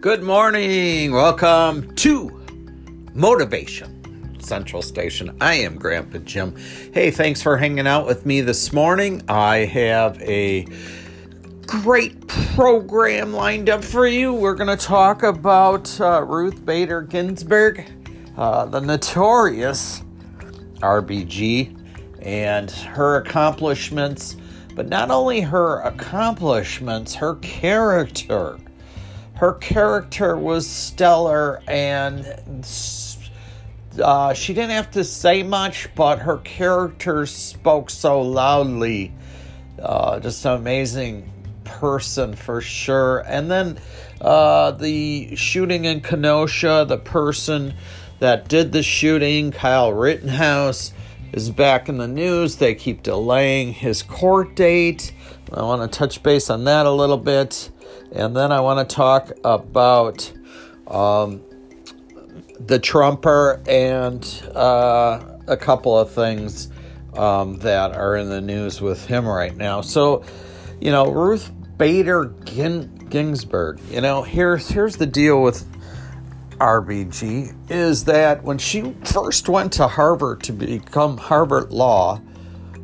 Good morning. Welcome to Motivation Central Station. I am Grandpa Jim. Hey, thanks for hanging out with me this morning. I have a great program lined up for you. We're going to talk about uh, Ruth Bader Ginsburg, uh, the notorious RBG, and her accomplishments. But not only her accomplishments, her character her character was stellar and uh, she didn't have to say much, but her character spoke so loudly. Uh, just an amazing person for sure. And then uh, the shooting in Kenosha, the person that did the shooting, Kyle Rittenhouse, is back in the news. They keep delaying his court date. I want to touch base on that a little bit. And then I want to talk about um, the Trumper and uh, a couple of things um, that are in the news with him right now. So, you know, Ruth Bader Gin- Ginsburg, you know, here's, here's the deal with RBG is that when she first went to Harvard to become Harvard Law,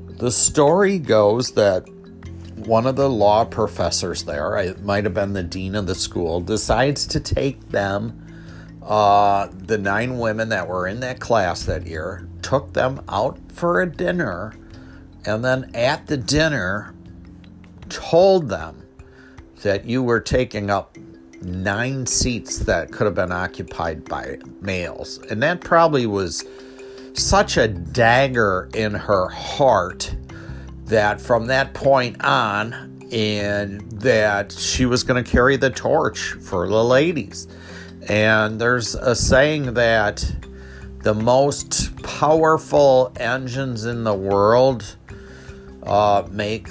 the story goes that one of the law professors there, it might have been the dean of the school, decides to take them, uh, the nine women that were in that class that year, took them out for a dinner, and then at the dinner told them that you were taking up nine seats that could have been occupied by males. And that probably was such a dagger in her heart that from that point on, and that she was going to carry the torch for the ladies. And there's a saying that the most powerful engines in the world uh, make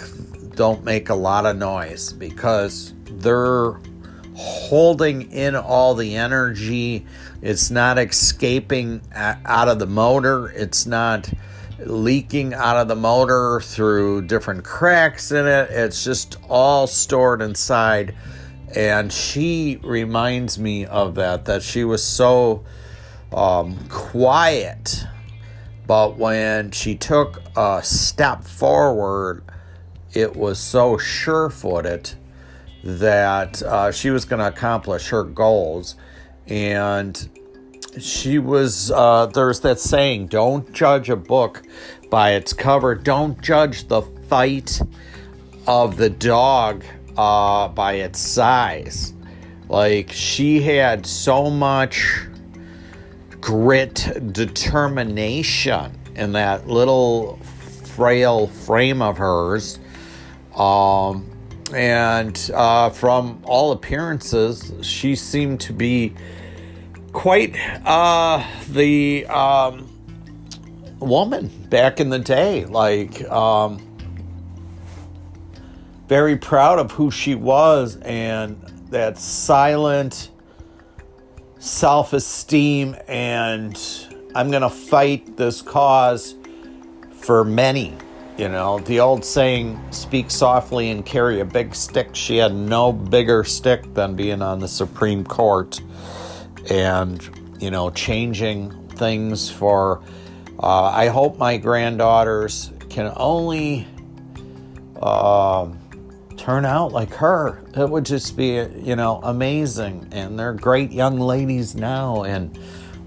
don't make a lot of noise because they're holding in all the energy. It's not escaping out of the motor. It's not leaking out of the motor through different cracks in it. It's just all stored inside. And she reminds me of that, that she was so um, quiet. But when she took a step forward, it was so sure footed that uh, she was going to accomplish her goals. And she was uh, there's that saying don't judge a book by its cover. Don't judge the fight of the dog uh, by its size. Like she had so much grit determination in that little frail frame of hers um, and uh, from all appearances she seemed to be quite uh, the um, woman back in the day. Like, um, very proud of who she was and that silent self esteem. And I'm going to fight this cause for many. You know, the old saying, speak softly and carry a big stick. She had no bigger stick than being on the Supreme Court and you know changing things for uh, i hope my granddaughters can only uh, turn out like her. It would just be you know amazing. And they're great young ladies now and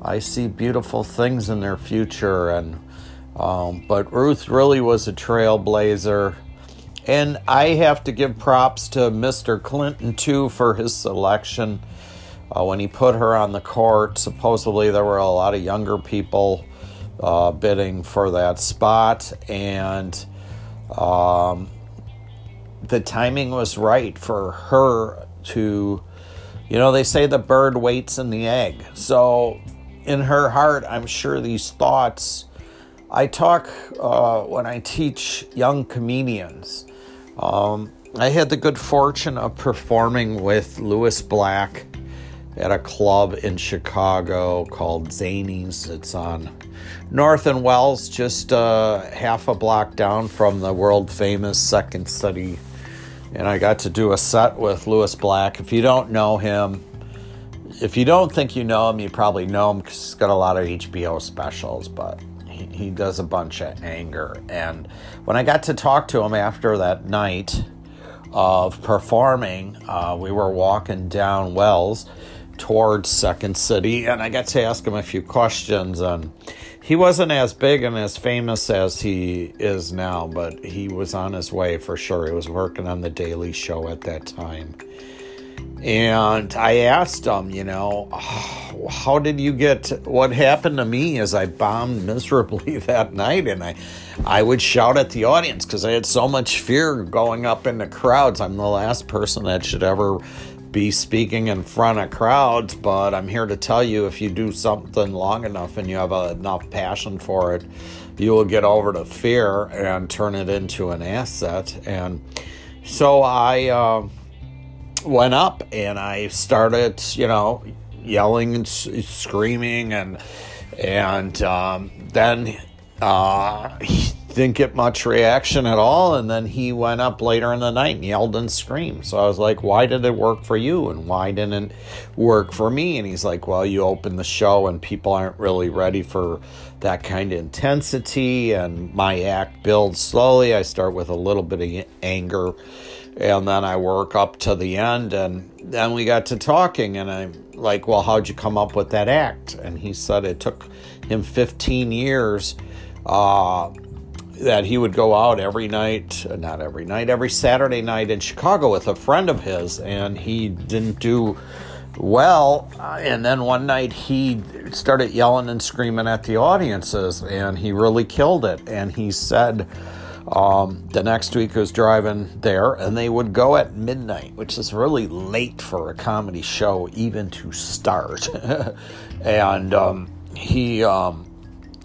i see beautiful things in their future. And um, but ruth really was a trailblazer. And i have to give props to mr clinton too for his selection uh, when he put her on the court, supposedly there were a lot of younger people uh, bidding for that spot, and um, the timing was right for her to, you know, they say the bird waits in the egg. So, in her heart, I'm sure these thoughts. I talk uh, when I teach young comedians. Um, I had the good fortune of performing with Lewis Black at a club in Chicago called Zanies. It's on North and Wells, just uh, half a block down from the world famous Second City. And I got to do a set with Lewis Black. If you don't know him, if you don't think you know him, you probably know him because he's got a lot of HBO specials, but he, he does a bunch of anger. And when I got to talk to him after that night of performing, uh, we were walking down Wells towards Second City, and I got to ask him a few questions. And he wasn't as big and as famous as he is now, but he was on his way for sure. He was working on The Daily Show at that time. And I asked him, you know, oh, how did you get what happened to me as I bombed miserably that night? And I, I would shout at the audience because I had so much fear going up in the crowds. I'm the last person that should ever be speaking in front of crowds, but I'm here to tell you if you do something long enough and you have enough passion for it, you will get over the fear and turn it into an asset. And so I. Uh, went up and I started, you know, yelling and screaming and and um, then uh, didn't get much reaction at all and then he went up later in the night and yelled and screamed so i was like why did it work for you and why didn't it work for me and he's like well you open the show and people aren't really ready for that kind of intensity and my act builds slowly i start with a little bit of anger and then I work up to the end, and then we got to talking, and I'm like, "Well, how'd you come up with that act?" And he said it took him 15 years. Uh, that he would go out every night, uh, not every night, every Saturday night in Chicago with a friend of his, and he didn't do well. Uh, and then one night he started yelling and screaming at the audiences, and he really killed it. And he said, um, the next week I was driving there, and they would go at midnight, which is really late for a comedy show even to start. and um, he um,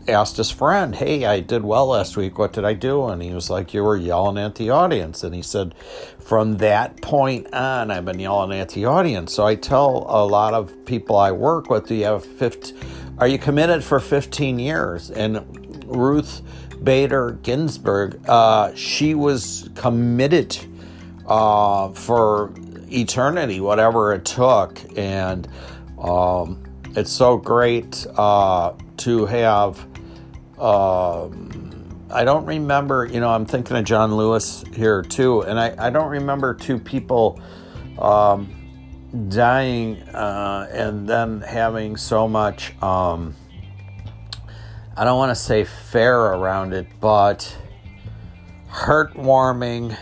asked his friend, Hey, I did well last week. What did I do? And he was like, You were yelling at the audience. And he said, From that point on, I've been yelling at the audience. So I tell a lot of people I work with, Do you have 15? Are you committed for 15 years? And Ruth Bader Ginsburg, uh, she was committed uh, for eternity, whatever it took. And um, it's so great uh, to have. Um, I don't remember, you know, I'm thinking of John Lewis here too, and I, I don't remember two people um, dying uh, and then having so much. Um, I don't want to say fair around it, but heartwarming,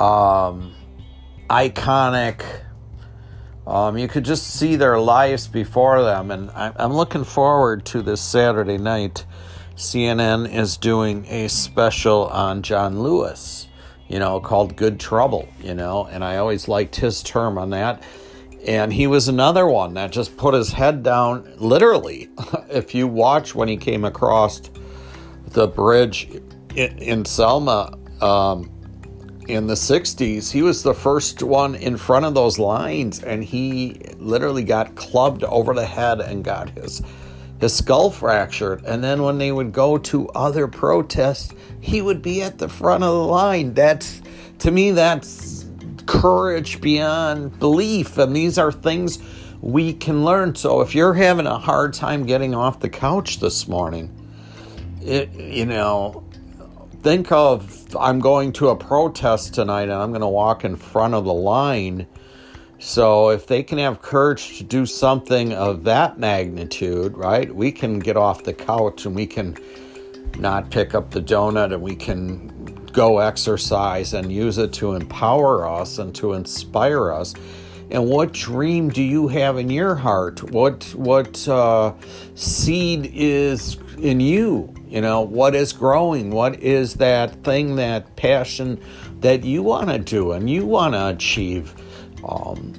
um, iconic. Um, you could just see their lives before them, and I'm looking forward to this Saturday night. CNN is doing a special on John Lewis, you know, called Good Trouble, you know, and I always liked his term on that and he was another one that just put his head down, literally. if you watch when he came across the bridge in, in Selma um, in the 60s, he was the first one in front of those lines, and he literally got clubbed over the head and got his his skull fractured. And then when they would go to other protests, he would be at the front of the line. That's to me, that's courage beyond belief. And these are things we can learn. So if you're having a hard time getting off the couch this morning, it, you know, think of I'm going to a protest tonight and I'm going to walk in front of the line. So if they can have courage to do something of that magnitude, right, we can get off the couch and we can not pick up the donut and we can go exercise and use it to empower us and to inspire us. And what dream do you have in your heart? What what uh, seed is in you? You know what is growing? What is that thing, that passion that you want to do and you want to achieve? Um,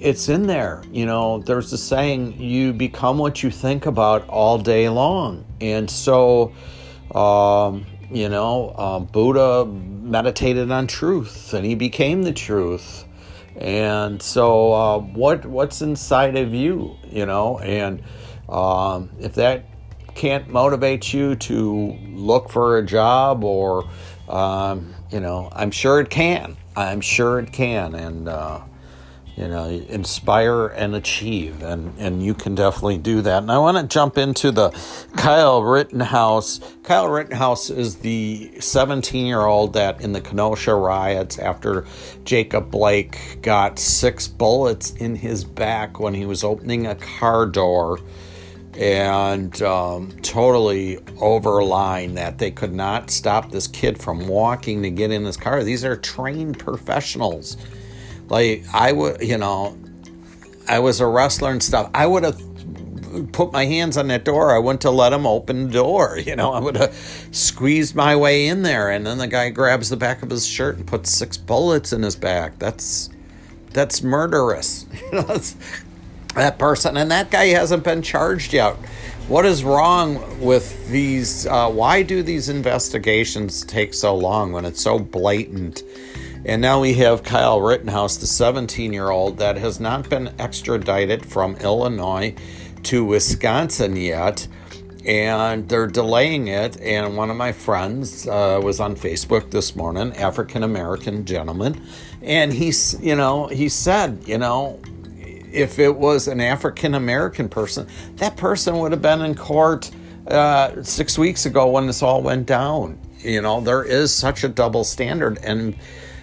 it's in there. You know, there's a saying: you become what you think about all day long, and so. Um, you know, um, Buddha meditated on truth, and he became the truth. And so, uh, what what's inside of you, you know, and um, if that can't motivate you to look for a job, or um, you know, I'm sure it can. I'm sure it can, and uh, you know, inspire and achieve, and and you can definitely do that. And I want to jump into the Kyle Rittenhouse. Kyle Rittenhouse is the 17 year old that in the Kenosha riots after Jacob Blake got six bullets in his back when he was opening a car door and um, totally overline that they could not stop this kid from walking to get in this car. These are trained professionals like I would, you know, I was a wrestler and stuff. I would have put my hands on that door. I wouldn't have let him open the door. You know, I would have squeezed my way in there, and then the guy grabs the back of his shirt and puts six bullets in his back. That's that's murderous. You know, that person, and that guy hasn't been charged yet. What is wrong with these? Uh, why do these investigations take so long when it's so blatant? And now we have Kyle Rittenhouse, the 17 year old that has not been extradited from Illinois to Wisconsin yet. And they're delaying it. And one of my friends uh, was on Facebook this morning, African American gentleman. And he's, you know, he said, you know, if it was an African American person, that person would have been in court uh, six weeks ago when this all went down. You know, there is such a double standard. And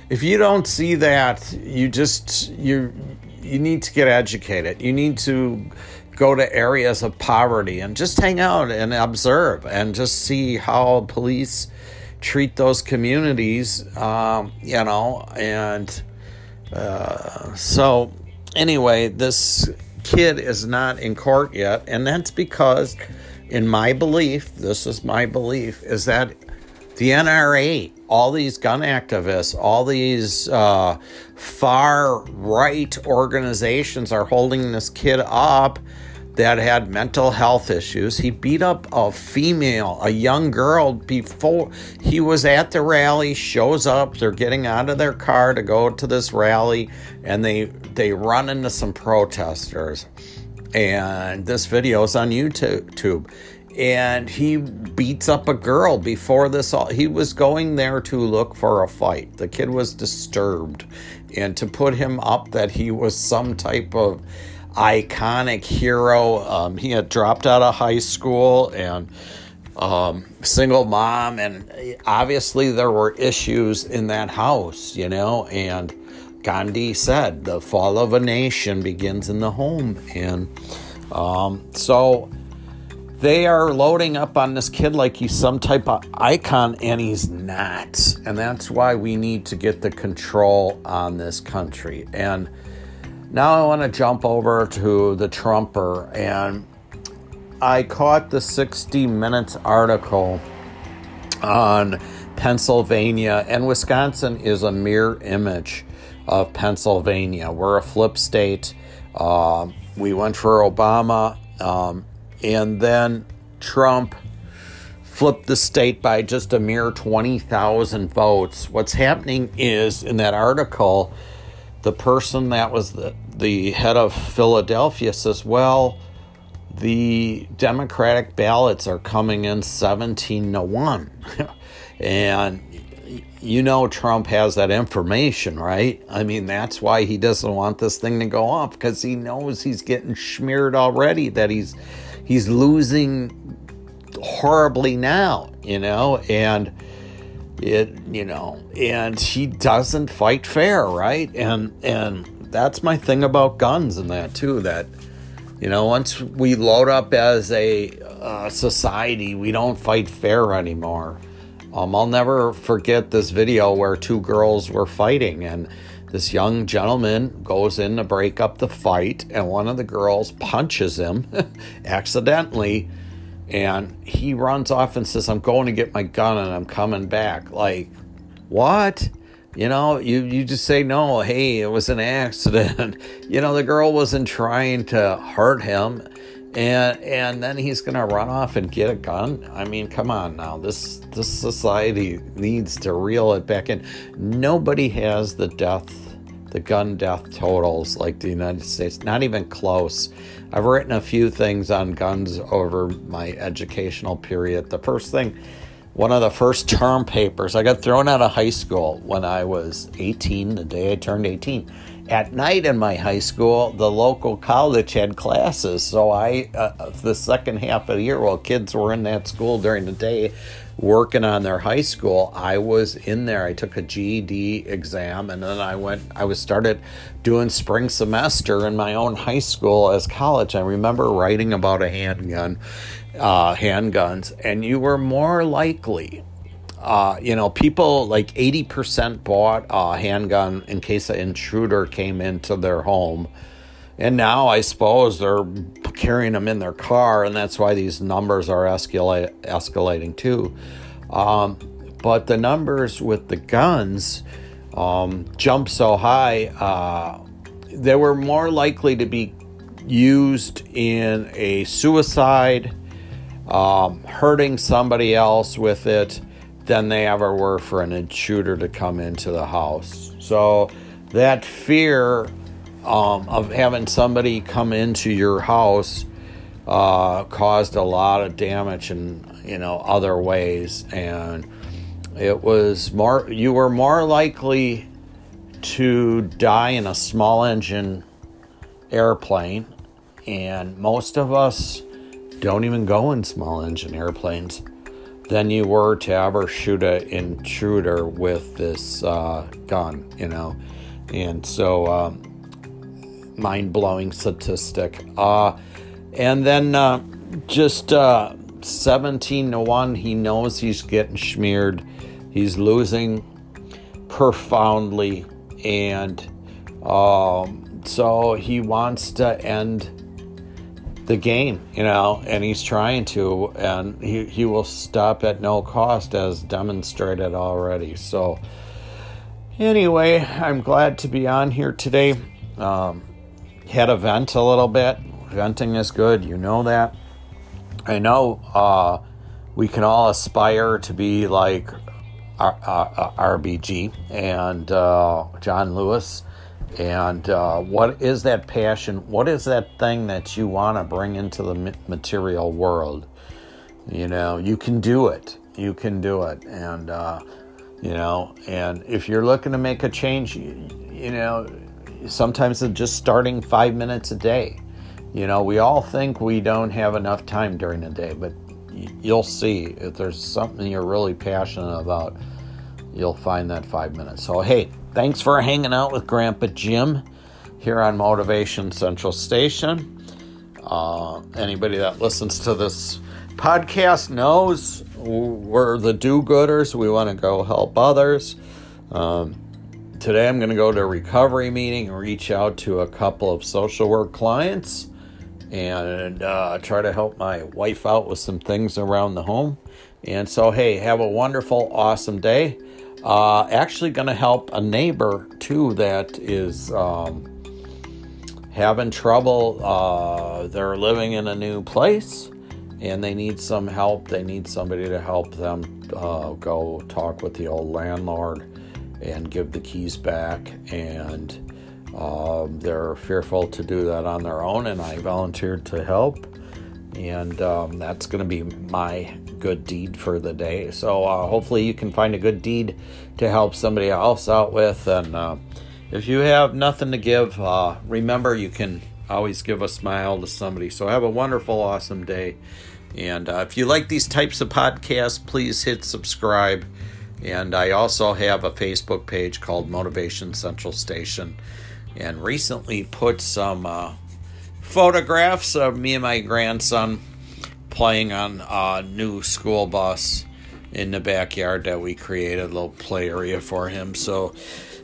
if you don't see that, you just you you need to get educated. You need to go to areas of poverty and just hang out and observe and just see how police treat those communities. Um, you know, and uh, so anyway, this kid is not in court yet, and that's because, in my belief, this is my belief, is that the NRA, all these gun activists, all these uh, far right organizations are holding this kid up that had mental health issues. He beat up a female, a young girl, before he was at the rally. Shows up, they're getting out of their car to go to this rally, and they they run into some protesters. And this video is on YouTube and he beats up a girl before this all he was going there to look for a fight the kid was disturbed and to put him up that he was some type of iconic hero um, he had dropped out of high school and um, single mom and obviously there were issues in that house you know and gandhi said the fall of a nation begins in the home and um, so they are loading up on this kid like he's some type of icon, and he's not. And that's why we need to get the control on this country. And now I want to jump over to the Trumper. And I caught the 60 Minutes article on Pennsylvania, and Wisconsin is a mirror image of Pennsylvania. We're a flip state. Uh, we went for Obama. Um, and then Trump flipped the state by just a mere 20,000 votes. What's happening is in that article, the person that was the, the head of Philadelphia says, well, the Democratic ballots are coming in 17 to 1. and you know Trump has that information, right? I mean, that's why he doesn't want this thing to go off because he knows he's getting smeared already that he's he's losing horribly now, you know, and it, you know, and he doesn't fight fair, right? And and that's my thing about guns and that too. That you know, once we load up as a uh, society, we don't fight fair anymore. Um, I'll never forget this video where two girls were fighting and this young gentleman goes in to break up the fight, and one of the girls punches him accidentally. And he runs off and says, I'm going to get my gun and I'm coming back. Like, what? You know, you, you just say, no, hey, it was an accident. you know, the girl wasn't trying to hurt him. And and then he's gonna run off and get a gun. I mean, come on now. This this society needs to reel it back in. Nobody has the death the gun death totals like the United States. Not even close. I've written a few things on guns over my educational period. The first thing, one of the first term papers, I got thrown out of high school when I was 18, the day I turned 18. at night in my high school, the local college had classes. So I, uh, the second half of the year, while kids were in that school during the day, working on their high school, I was in there. I took a GED exam, and then I went. I was started doing spring semester in my own high school as college. I remember writing about a handgun, uh, handguns, and you were more likely uh, you know, people like 80% bought a handgun in case an intruder came into their home. And now I suppose they're carrying them in their car, and that's why these numbers are escalate, escalating too. Um, but the numbers with the guns um, jump so high, uh, they were more likely to be used in a suicide, um, hurting somebody else with it than they ever were for an intruder to come into the house. So that fear um, of having somebody come into your house uh, caused a lot of damage in you know other ways, and it was more. You were more likely to die in a small engine airplane, and most of us don't even go in small engine airplanes than you were to ever shoot an intruder with this uh, gun, you know. And so, um, mind blowing statistic. Uh, and then uh, just uh, 17 to 1, he knows he's getting smeared. He's losing profoundly. And um, so he wants to end the game, you know, and he's trying to, and he, he will stop at no cost as demonstrated already. So, anyway, I'm glad to be on here today. Um, had a vent a little bit. Venting is good, you know that. I know uh, we can all aspire to be like R- R- RBG and uh, John Lewis and uh, what is that passion? What is that thing that you want to bring into the material world? You know, you can do it. You can do it. And, uh, you know, and if you're looking to make a change, you, you know, sometimes it's just starting five minutes a day. You know, we all think we don't have enough time during the day, but you'll see if there's something you're really passionate about, you'll find that five minutes. So, hey, Thanks for hanging out with Grandpa Jim here on Motivation Central Station. Uh, anybody that listens to this podcast knows we're the do gooders. We want to go help others. Um, today I'm going to go to a recovery meeting reach out to a couple of social work clients and uh, try to help my wife out with some things around the home. And so, hey, have a wonderful, awesome day. Uh, actually, going to help a neighbor too that is um, having trouble. Uh, they're living in a new place and they need some help. They need somebody to help them uh, go talk with the old landlord and give the keys back. And um, they're fearful to do that on their own, and I volunteered to help. And um, that's going to be my good deed for the day. So uh, hopefully you can find a good deed to help somebody else out with. And uh, if you have nothing to give, uh, remember you can always give a smile to somebody. So have a wonderful, awesome day. And uh, if you like these types of podcasts, please hit subscribe. And I also have a Facebook page called Motivation Central Station. And recently put some uh, photographs of me and my grandson playing on a new school bus in the backyard that we created a little play area for him. So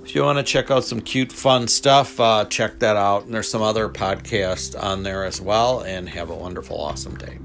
if you want to check out some cute, fun stuff, uh, check that out. And there's some other podcasts on there as well. And have a wonderful, awesome day.